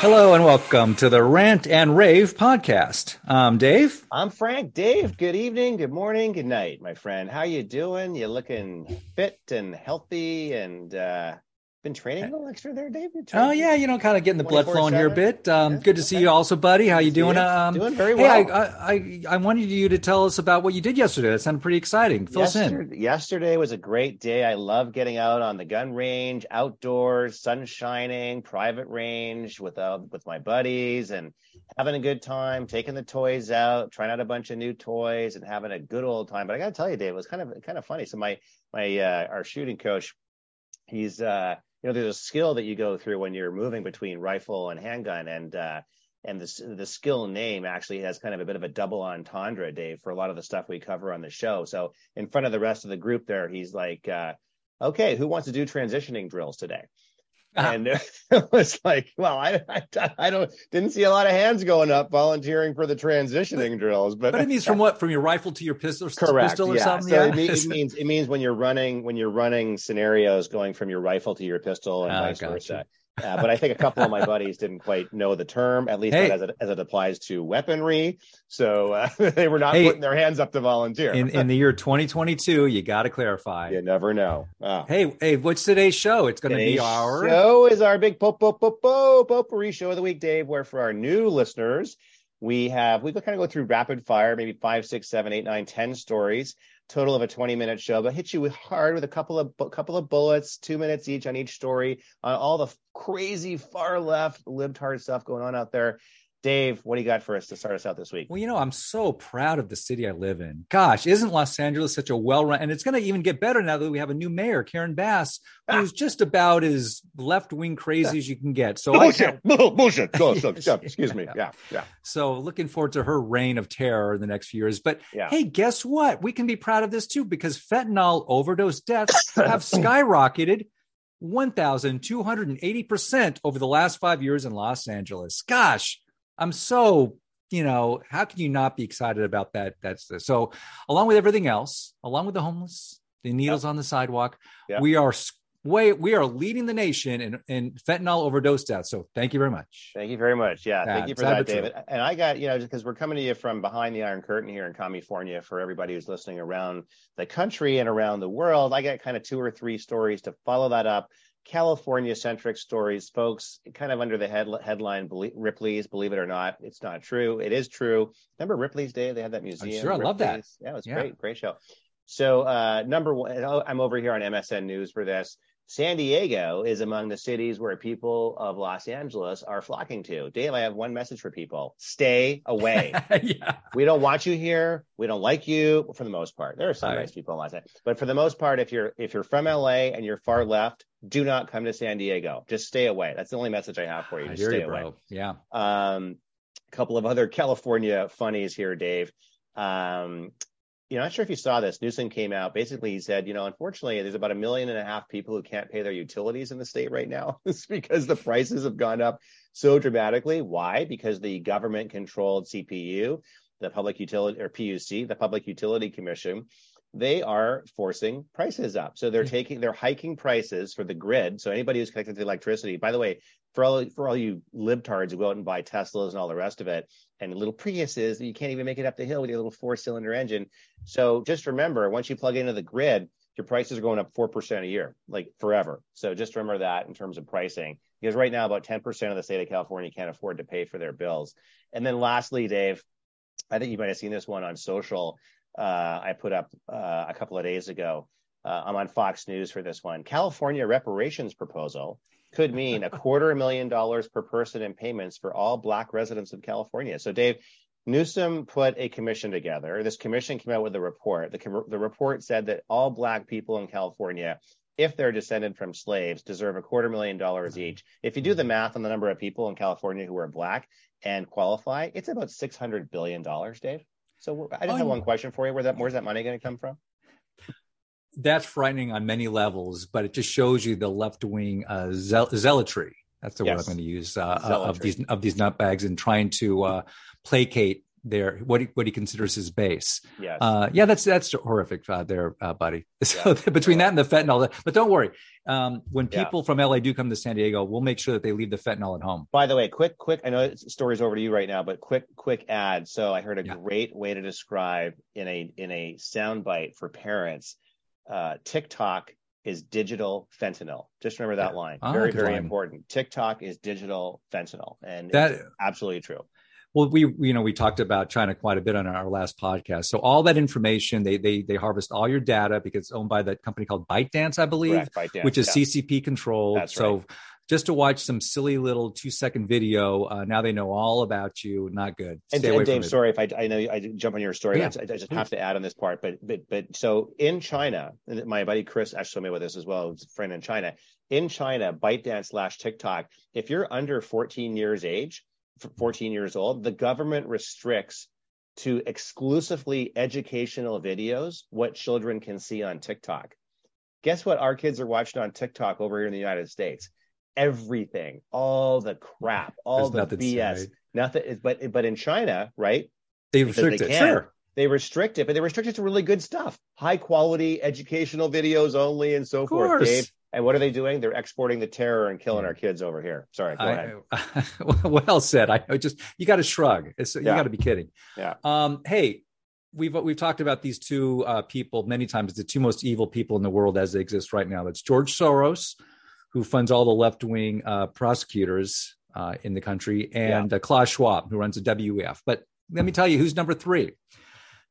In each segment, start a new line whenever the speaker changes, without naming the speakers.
Hello and welcome to the Rant and Rave podcast. I'm Dave.
I'm Frank. Dave, good evening, good morning, good night, my friend. How you doing? You looking fit and healthy and uh been training a little extra there, David.
Oh yeah, you know, kind of getting the blood flowing here a bit. Um, yeah, good to okay. see you, also, buddy. How you doing?
Um, doing very well.
Hey, I, I, I wanted you to tell us about what you did yesterday. That sounded pretty exciting. Fill
yesterday,
us in.
Yesterday was a great day. I love getting out on the gun range, outdoors, sun shining, private range with uh, with my buddies, and having a good time. Taking the toys out, trying out a bunch of new toys, and having a good old time. But I got to tell you, Dave, it was kind of kind of funny. So my my uh, our shooting coach, he's uh you know there's a skill that you go through when you're moving between rifle and handgun and uh and the the skill name actually has kind of a bit of a double entendre dave for a lot of the stuff we cover on the show. So in front of the rest of the group there he's like uh okay who wants to do transitioning drills today uh-huh. And it was like, well, I, I, I, don't didn't see a lot of hands going up volunteering for the transitioning drills, but
but it means from what from your rifle to your pistol,
correct,
pistol or
yeah.
something.
So
yeah.
it, means, it, means it means when you're running when you're running scenarios going from your rifle to your pistol and
oh,
vice
gotcha.
versa. Uh, but I think a couple of my buddies didn't quite know the term, at least
hey.
as, it, as it applies to weaponry. So uh, they were not
hey,
putting their hands up to volunteer.
in, in the year 2022, you got to clarify.
You never know. Oh.
Hey, hey, what's today's show? It's going to be our
show is our big po- po- po- po- potpourri show of the week, Dave. Where for our new listeners, we have we kind of go through rapid fire, maybe five, six, seven, eight, nine, ten stories total of a 20 minute show, but hit you hard with a couple of a couple of bullets, two minutes each on each story on all the crazy far left libtard stuff going on out there. Dave, what do you got for us to start us out this week?
Well, you know, I'm so proud of the city I live in. Gosh, isn't Los Angeles such a well run? And it's going to even get better now that we have a new mayor, Karen Bass, who's ah. just about as left wing crazy as you can get. So
bullshit, I, bullshit. Go, so, excuse me. Yeah, yeah.
So looking forward to her reign of terror in the next few years. But
yeah.
hey, guess what? We can be proud of this too because fentanyl overdose deaths have skyrocketed 1,280% over the last five years in Los Angeles. Gosh I'm so, you know, how can you not be excited about that? That's the, so, along with everything else, along with the homeless, the needles yep. on the sidewalk,
yep.
we are way we are leading the nation in, in fentanyl overdose deaths. So thank you very much.
Thank you very much. Yeah, thank you for that, David. And I got you know because we're coming to you from behind the Iron Curtain here in California for everybody who's listening around the country and around the world. I got kind of two or three stories to follow that up. California centric stories, folks, kind of under the head, headline Ripley's, believe it or not, it's not true. It is true. Remember Ripley's Day? They had that museum.
I'm sure, I love that.
Yeah, it was yeah. great, great show. So, uh, number one, I'm over here on MSN News for this. San Diego is among the cities where people of Los Angeles are flocking to. Dave, I have one message for people. Stay away.
yeah.
We don't want you here. We don't like you for the most part. There are some All nice right. people in Los Angeles. But for the most part, if you're if you're from LA and you're far left, do not come to San Diego. Just stay away. That's the only message I have for you. Just stay
you,
away.
Bro. Yeah.
Um a couple of other California funnies here, Dave. Um, you know, I'm not sure if you saw this. Newsom came out. Basically, he said, you know, unfortunately, there's about a million and a half people who can't pay their utilities in the state right now. it's because the prices have gone up so dramatically. Why? Because the government controlled CPU, the Public Utility or PUC, the Public Utility Commission, they are forcing prices up. So they're mm-hmm. taking, they're hiking prices for the grid. So anybody who's connected to electricity, by the way, for all for all you libtards who go out and buy Teslas and all the rest of it, and little Priuses, you can't even make it up the hill with your little four cylinder engine. So just remember, once you plug into the grid, your prices are going up four percent a year, like forever. So just remember that in terms of pricing, because right now about ten percent of the state of California can't afford to pay for their bills. And then lastly, Dave, I think you might have seen this one on social. Uh, I put up uh, a couple of days ago. Uh, I'm on Fox News for this one. California reparations proposal could mean a quarter million dollars per person in payments for all Black residents of California. So, Dave, Newsom put a commission together. This commission came out with a report. The, com- the report said that all Black people in California, if they're descended from slaves, deserve a quarter million dollars each. If you do the math on the number of people in California who are Black and qualify, it's about $600 billion, Dave. So I just oh, have one question for you. Where that, where's that money going to come from?
that's frightening on many levels, but it just shows you the left wing uh, zeal- zealotry. That's the yes. word I'm going to use uh, of these of these nutbags and trying to uh, placate their what he, what he considers his base.
Yes.
Uh, yeah, that's that's horrific uh, there, uh, buddy. So between that and the fentanyl, but don't worry. Um, when
Yeah.
people from LA do come to San Diego, we'll make sure that they leave the fentanyl at home.
By the way, quick, quick. I know it's story's over to you right now, but quick, quick ad. So I heard a
Yeah.
great way to describe in a in a soundbite for parents. Uh, TikTok is digital fentanyl. Just remember that
Yeah.
line.
Ah,
very, very
line.
important. TikTok is digital fentanyl, and
That
absolutely true.
Well, we you know we talked about China quite a bit on our last podcast. So all that information they they they harvest all your data because it's owned by that company called ByteDance, I believe.
ByteDance,
which is
yeah.
CCP controlled.
That's
so
right.
just to watch some silly little two second video, uh, now they know all about you. Not good.
And,
Stay
and
from
Dave, sorry if I, I know I jump on your story.
Yeah.
I, I just have to add on this part, but but but so in China, and my buddy Chris actually told me about this as well. A friend in China. In China, ByteDance slash TikTok, if you're under 14 years age, 14 years old, the government restricts to exclusively educational videos what children can see on TikTok. Guess what our kids are watching on TikTok over here in the United States? Everything, all the crap, all
There's
the
nothing
BS. Nothing is, but but in China, right?
They restrict
they
it.
can.
Sure.
They restrict it, but they restrict it to really good stuff, high quality educational videos only, and so forth. Dave, and what are they doing? They're exporting the terror and killing our kids over here. Sorry, go ahead.
I, well said. I I just you got to shrug. It's, You got to be kidding.
Yeah.
Um. Hey, we've we've talked about these two uh, people many times. The two most evil people in the world as they exist right now. That's George Soros, who funds all the left wing uh, prosecutors uh, in the country, and uh, Klaus Schwab, who runs the WEF. But let me tell you, who's number three?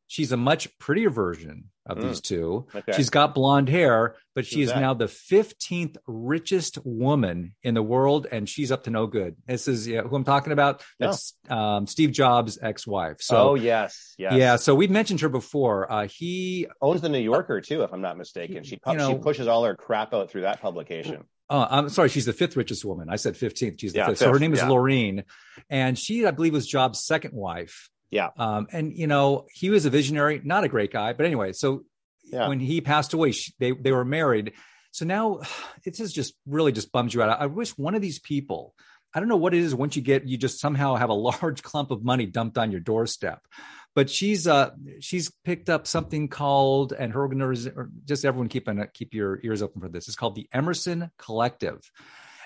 She's a much prettier version of
Mm.
these two.
Okay.
She's got blonde hair, but she
Who's
is
that?
now the 15th richest woman in the world, and she's up to no good. This is yeah, who I'm talking about. That's um, Steve Jobs' ex-wife. So
oh yes, yes.
yeah, so we've mentioned her before. Uh, he,
Owns the New Yorker too, if I'm not mistaken. She pu-
You know-
she pushes all her crap out through that publication.
uh, I'm sorry, she's the fifth richest woman. I said 15th. She's the
Yeah,
fifth. So her name is. Laurene, and she, I believe, was Jobs' second wife.
Yeah.
Um, and you know, he was a visionary, not a great guy, but anyway. So
Yeah.
when he passed away, she, they they were married. So now it just just really just bums you out. I, wish one of these people. I don't know what it is. Once you get, you just somehow have a large clump of money dumped on your doorstep. But she's uh she's picked up something called and her organization. or Just everyone keep an, keep your ears open for this. It's called the Emerson Collective.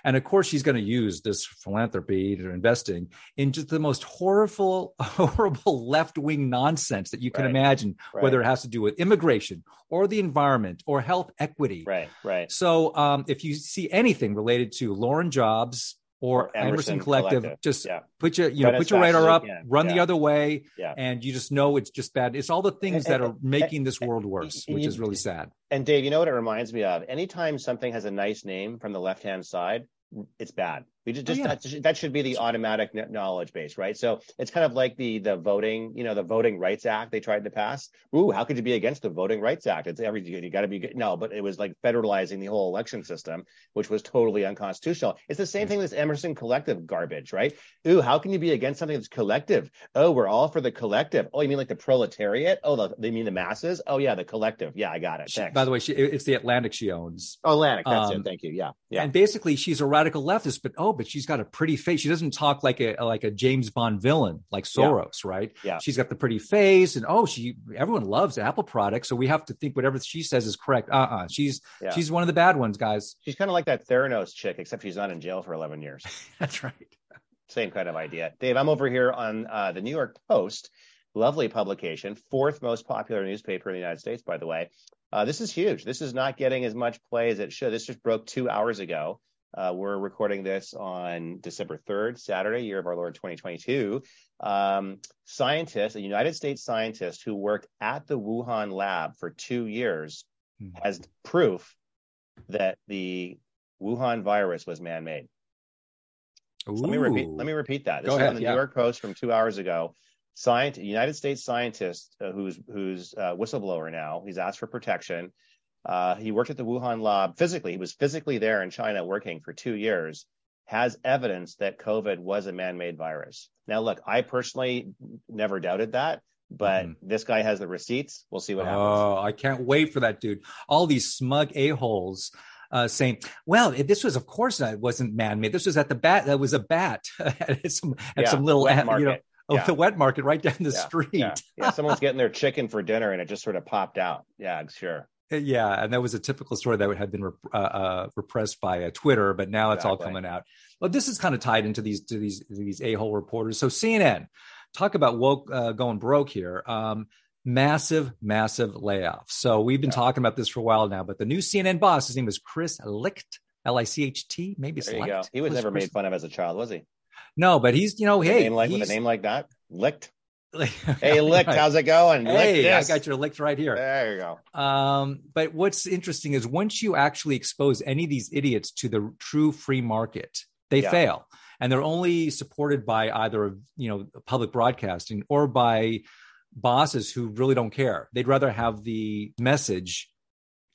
And of course, she's going to use this philanthropy or investing in just the most horrible, horrible left wing nonsense that you can
Right.
imagine,
Right.
whether it has to do with immigration or the environment or health equity.
Right, right.
So, um, if you see anything related to Laurene Jobs or, Emerson,
Emerson
Collective,
Collective.
just
Yeah.
put your you know put your radar up,
can.
run the other way,
Yeah.
and you just know it's just bad. It's all the things that are making this world worse, which
you-
is really sad.
And Dave, you know what it reminds me of? Anytime something has a nice name from the left hand side, it's bad. We just,
Oh, yeah.
that, should- that should be the automatic knowledge base, right? So it's kind of like the the voting, you know, the Voting Rights Act they tried to pass. Ooh, how could you be against the Voting Rights Act? It's every you got to be good. No, but it was like federalizing the whole election system, which was totally unconstitutional. It's the same thing with Emerson Collective garbage, right? Ooh, how can you be against something that's collective? Oh, we're all for the collective. Oh, you mean like the proletariat? Oh, the, they mean the masses? Oh, yeah, the collective. Yeah, I got it.
She-
Thanks.
by the way, she, it's the Atlantic she owns.
Oh, Atlantic. That's
Um,
it. Thank you. Yeah. Yeah.
And basically, she's a radical leftist, but oh, but she's got a pretty face. She doesn't talk like a like a James Bond villain like
Yeah.
Soros, right?
Yeah.
She's got the pretty face, and oh, she everyone loves Apple products, so we have to think whatever she says is correct. Uh, uh she's
Yeah.
she's one of the bad ones, guys.
She's kind of like that Theranos chick, except she's not in jail for 11 years.
That's right.
Same kind of idea. Dave, I'm over here on uh, the New York Post, lovely publication, fourth most popular newspaper in the United States, by the way. Uh, this is huge. This is not getting as much play as it should. This just broke two hours ago. Uh, we're recording this on December 3rd, Saturday, year of our Lord 2022. Um, scientists, a United States scientist who worked at the Wuhan lab for two years,
Hmm.
has proof that the Wuhan virus was man-made. So let me repeat. Let me repeat that. This
Go
is
ahead,
on the
yeah.
New York Post from two hours ago. Scient- United States scientist uh, who's who's uh, whistleblower now. He's asked for protection. Uh, he worked at the Wuhan lab physically. He was physically there in China working for two years. Has evidence that COVID was a man-made virus. Now, look, I personally never doubted that, but
Mhm.
this guy has the receipts. We'll see what happens.
Oh, I can't wait for that dude. All these smug a-holes uh, saying, well, this was, of course, it wasn't man-made. This was at the bat. That was a bat at some, at
Yeah,
some little, uh, you know,
Yeah.
the wet market right down the
Yeah,
street.
Yeah. yeah, someone's getting their chicken for dinner and it just sort of popped out. Yeah, sure.
Yeah, and that was a typical story that had been rep- uh, uh, repressed by uh, Twitter, but now it's all coming out. Well, this is kind of tied into these to these these a hole reporters. So CNN, talk about woke uh, going broke here. Um, massive, massive layoffs. So we've been
Yeah.
talking about this for a while now. But the new CNN boss, his name is Chris Licht, L I C H T. Maybe it's
There go.
Licht.
He was never
Chris-
made fun of as a child, was he?
No, but he's you know,
With a
hey,
name like with a name like that,
Hey,
licked, how's it going?
Hey,
Lick
I got your licked right here.
There you go.
Um, but what's interesting is once you actually expose any of these idiots to the true free market, they
Yeah.
fail. And they're only supported by either, you know, public broadcasting or by bosses who really don't care. They'd rather have the message,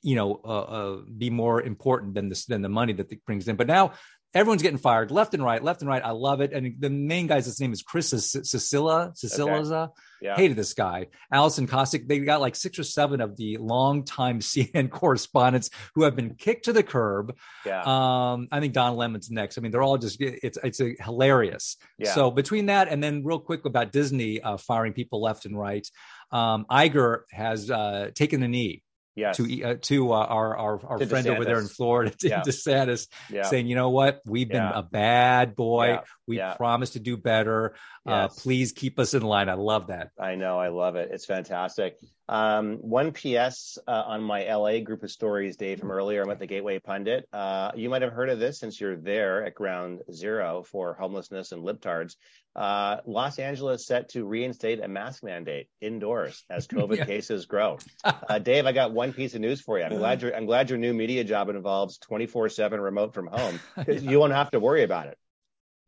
you know, uh, uh, be more important than this than the money that it brings in. But now everyone's getting fired left and right, left and right. I love it. And the main guy's his name is Chris Cillizza, Cillizza.
Yeah.
Hated this guy. Alison Kosik. They got like six or seven of the longtime CNN correspondents who have been kicked to the curb.
Yeah.
Um, I think Don Lemon's next. I mean, they're all just it's it's a hilarious.
Yeah.
So between that and then real quick about Disney uh, firing people left and right, um, Iger has uh, taken the knee
yes.
to uh, to uh, our our, our
To
friend over there in Florida, to
Yeah.
DeSantis,
yeah.
saying, you know what, we've been
Yeah.
a bad boy.
Yeah.
We
Yeah.
promised to do better. Uh, please keep us in line. I love that.
I know. I love it. It's fantastic. Um, one PS uh, on my LA group of stories, Dave, from earlier. I'm at the Gateway Pundit. Uh, you might have heard of this since you're there at ground zero for homelessness and libtards. Uh, Los Angeles set to reinstate a mask mandate indoors as COVID
Yeah.
cases grow. Uh, Dave, I got one piece of news for you. I'm glad your I'm glad your new media job involves 24/7 remote from home. 'cause You won't have to worry about it.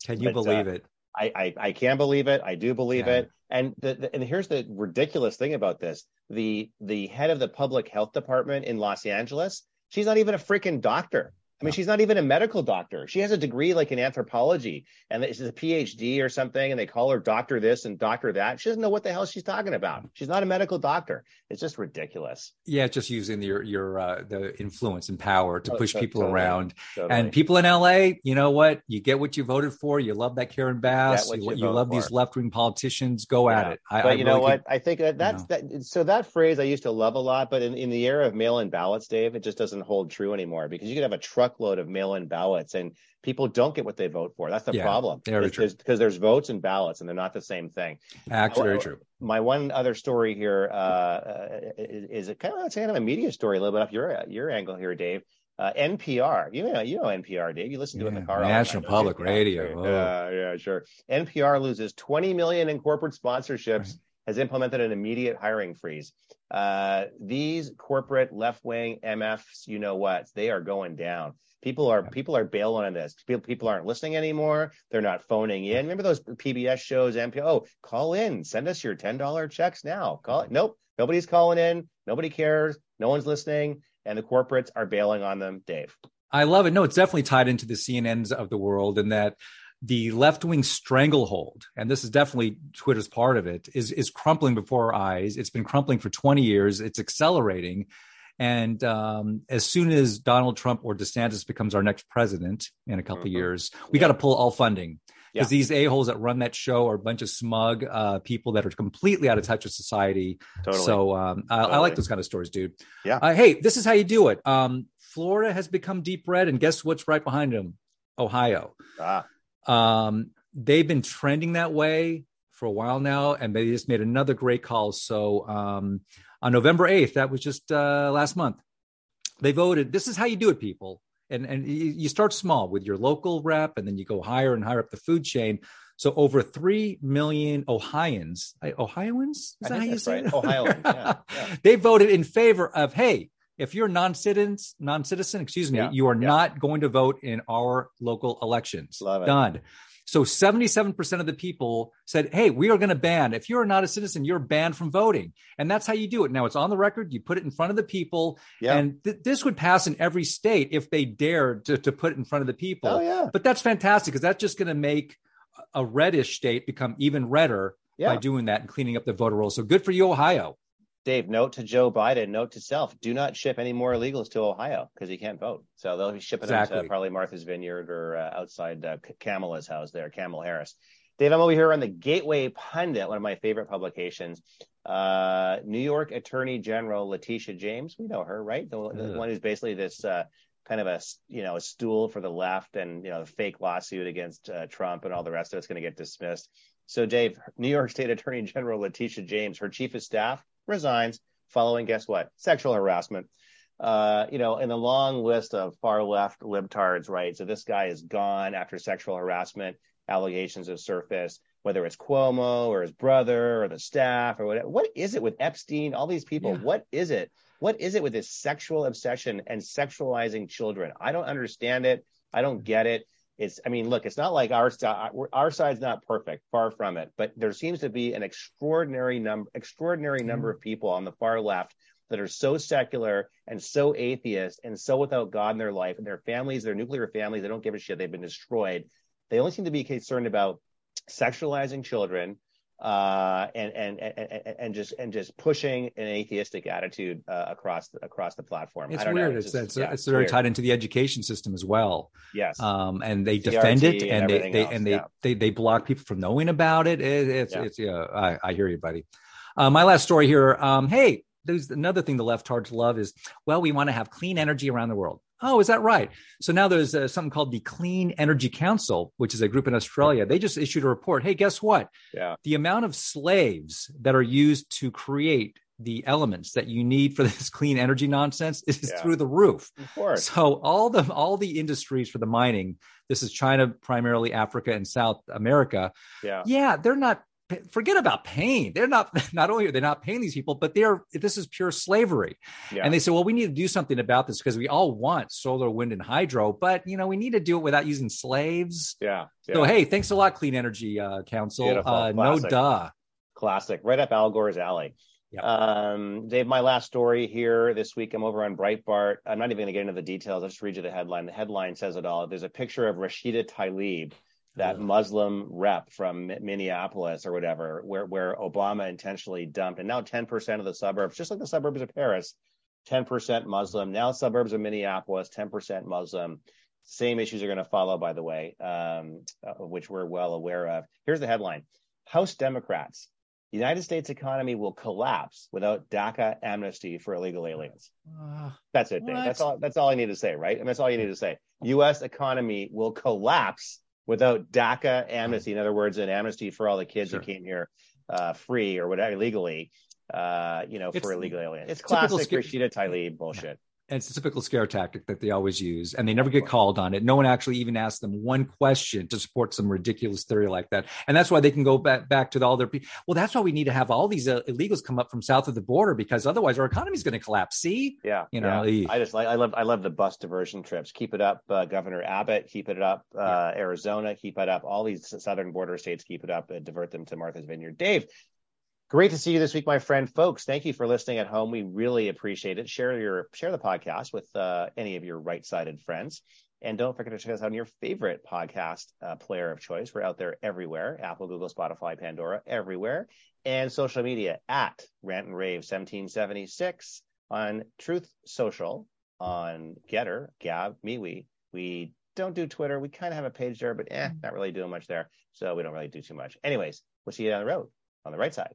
Can you
But, uh,
believe it?
I, I I can believe it. I do believe
Yeah.
it. And the, the and here's the ridiculous thing about this: the the head of the public health department in Los Angeles, she's not even a freaking doctor. I mean, she's not even a medical doctor. She has a degree like in anthropology, and she's a PhD or something. And they call her doctor this and doctor that. She doesn't know what the hell she's talking about. She's not a medical doctor. It's just ridiculous.
Yeah, just using your your uh, the influence and power to
Oh,
push
to-
people
totally.
around.
Totally.
And people in LA, you know what? You get what you voted for. You love that Karen Bass. You,
you
you love
for.
these left wing politicians. Go at it. I,
but
I
you know
really
what?
think-
I think that that's that. So that phrase I used to love a lot, but in, in the era of mail-in ballots, Dave, it just doesn't hold true anymore because you could have a truckload of mail-in ballots and people don't get what they vote for. That's the
Yeah,
problem.
very true.
Because there's votes and ballots, and they're not the same thing.
Actually, very true.
My one other story here uh, uh, is, is kind of it's kind of a media story, a little bit off your your angle here, Dave. Uh, NPR, you know, you know NPR, Dave. You listen to it in the car.
National
time, don't you?
Public Radio. Oh.
Yeah, yeah, sure. NPR loses 20 million in corporate sponsorships. Has implemented an immediate hiring freeze. Uh, these corporate left-wing MFs, you know what? They are going down. People are people are bailing on this. People, people aren't listening anymore. They're not phoning in. Remember those PBS shows? NPR. Oh, call in. Send us your ten dollar checks now. Call it. Nope. Nobody's calling in. Nobody cares. No one's listening. And the corporates are bailing on them. Dave.
I love it. No, it's definitely tied into the CNNs of the world, and that the left wing stranglehold, and this is definitely Twitter's part of it, is is crumpling before our eyes. It's been crumpling for 20 years. It's accelerating. And um, as soon as Donald Trump or DeSantis becomes our next president in a couple
Mhm.
of years, we
Yeah.
got to pull all funding because
Yeah.
these a-holes that run that show are a bunch of smug uh, people that are completely out of touch with society.
Totally.
So um, I, I like those kind of stories, dude.
Yeah.
Uh, hey, this is how you do it. Um, Florida has become deep red, and guess what's right behind them? Ohio.
ah,
Um, they've been trending that way for a while now, and they just made another great call. So um, on November 8th, that was just uh, last month, they voted. This is how you do it, people. And, and you start small with your local rep, and then you go higher and higher up the food chain. So over 3 million Ohioans, Ohioans? Is that how you say
right.
it?
Ohioans, yeah, yeah.
They voted in favor of, hey, if you're non-citizen, non-citizen, excuse me,
Yeah,
you are
yeah.
not going to vote in our local elections.
Love it.
Done. So 77% of the people said, hey, we are going to ban. If you're not a citizen, you're banned from voting. And that's how you do it. Now it's on the record. You put it in front of the people.
Yeah.
And th- this would pass in every state if they dared to, to put it in front of the people.
oh yeah.
But that's fantastic because that's just going to make a reddish state become even redder
Yeah.
by doing that and cleaning up the voter rolls. So good for you, Ohio.
Dave, note to Joe Biden, note to self: do not ship any more illegals to Ohio because he can't vote. So they'll be shipping them to probably Martha's Vineyard or uh, outside uh, Kamala's house there, Kamala Harris. Dave, I'm over here on the Gateway Pundit, one of my favorite publications. Uh, New York Attorney General Letitia James, we know her, right? The, the one who's basically this uh, kind of a you know a stool for the left, and you know the fake lawsuit against uh, Trump and all the rest of it's going to get dismissed. So, Dave, New York State Attorney General Letitia James, her chief of staff resigns following guess what? Sexual harassment. Uh, you know, in the long list of far left libtards, right? So this guy is gone after sexual harassment allegations have surfaced, whether it's Cuomo or his brother or the staff or whatever. What is it with Epstein? All these people. Yeah. What is it? What is it with this sexual obsession and sexualizing children? I don't understand it. I don't get it. It's, I mean, look, it's not like our side, our side's not perfect, far from it, but there seems to be an extraordinary number, extraordinary mm-hmm. number of people on the far left that are so secular and so atheist and so without God in their life and their families, their nuclear families, they don't give a shit. They've been destroyed. They only seem to be concerned about sexualizing children uh, and, and and and just and just pushing an atheistic attitude uh, across the, across the platform.
It's weird. Know, it's, it's, it's, yeah, it's, very weird. tied into the education system as well.
Yes.
Um, and they CRT defend it, and, and they they else. and they, yeah. they they block people from knowing about it. it it's yeah. it's yeah. I, I hear you, buddy. Uh, my last story here. Um, hey, there's another thing the left hard to love is well, we want to have clean energy around the world. Oh, is that right? So now there's uh, something called the Clean Energy Council, which is a group in Australia. They just issued a report. Hey, guess what?
Yeah.
The amount of slaves that are used to create the elements that you need for this clean energy nonsense is yeah. through the roof.
Of course.
So all the all the industries for the mining, this is China primarily, Africa and South America.
Yeah.
Yeah, they're not forget about pain. They're not not only are they not paying these people, but they're this is pure slavery. Yeah. And they say, well, we need to do something about this because we all want solar, wind, and hydro, but you know we need to do it without using slaves.
Yeah. yeah.
So hey, thanks a lot, Clean Energy uh, Council. Uh, no duh.
Classic, right up Al Gore's alley. Yeah. Um, Dave, my last story here this week. I'm over on Breitbart. I'm not even going to get into the details. I'll just read you the headline. The headline says it all. There's a picture of Rashida Tlaib that Muslim rep from Minneapolis or whatever, where where Obama intentionally dumped, and now 10% of the suburbs, just like the suburbs of Paris, 10% Muslim. Now suburbs of Minneapolis, 10% Muslim. Same issues are going to follow, by the way, um, uh, which we're well aware of. Here's the headline: House Democrats. The United States economy will collapse without DACA amnesty for illegal aliens. Uh, that's it. That's all. That's all I need to say, right? And that's all you need to say. U.S. economy will collapse without DACA amnesty, in other words, an amnesty for all the kids sure. who came here uh, free or whatever illegally, uh, you know, it's, for illegal aliens. It's classic Rashida Tlaib bullshit
and it's a typical scare tactic that they always use and they never get called on it. No one actually even asks them one question to support some ridiculous theory like that. And that's why they can go back, back to all their people well that's why we need to have all these uh, illegals come up from south of the border because otherwise our economy is going to collapse. See?
Yeah
you
know yeah. i just like i love i love the bus diversion trips. Keep it up uh, governor abbott. Keep it up uh, yeah. arizona. Keep it up. All these southern border states keep it up divert them to martha's vineyard. Dave Great to see you this week, my friend. Folks, thank you for listening at home. We really appreciate it. Share your share the podcast with uh, any of your right-sided friends. And don't forget to check us out on your favorite podcast uh, player of choice. We're out there everywhere Apple, Google, Spotify, Pandora, everywhere. And social media at Rant and Rave 1776 on Truth Social, on GETTR, Gab, MeWe. We don't do Twitter. We kind of have a page there, but eh, not really doing much there. So we don't really do too much. Anyways, we'll see you down the road on the right side.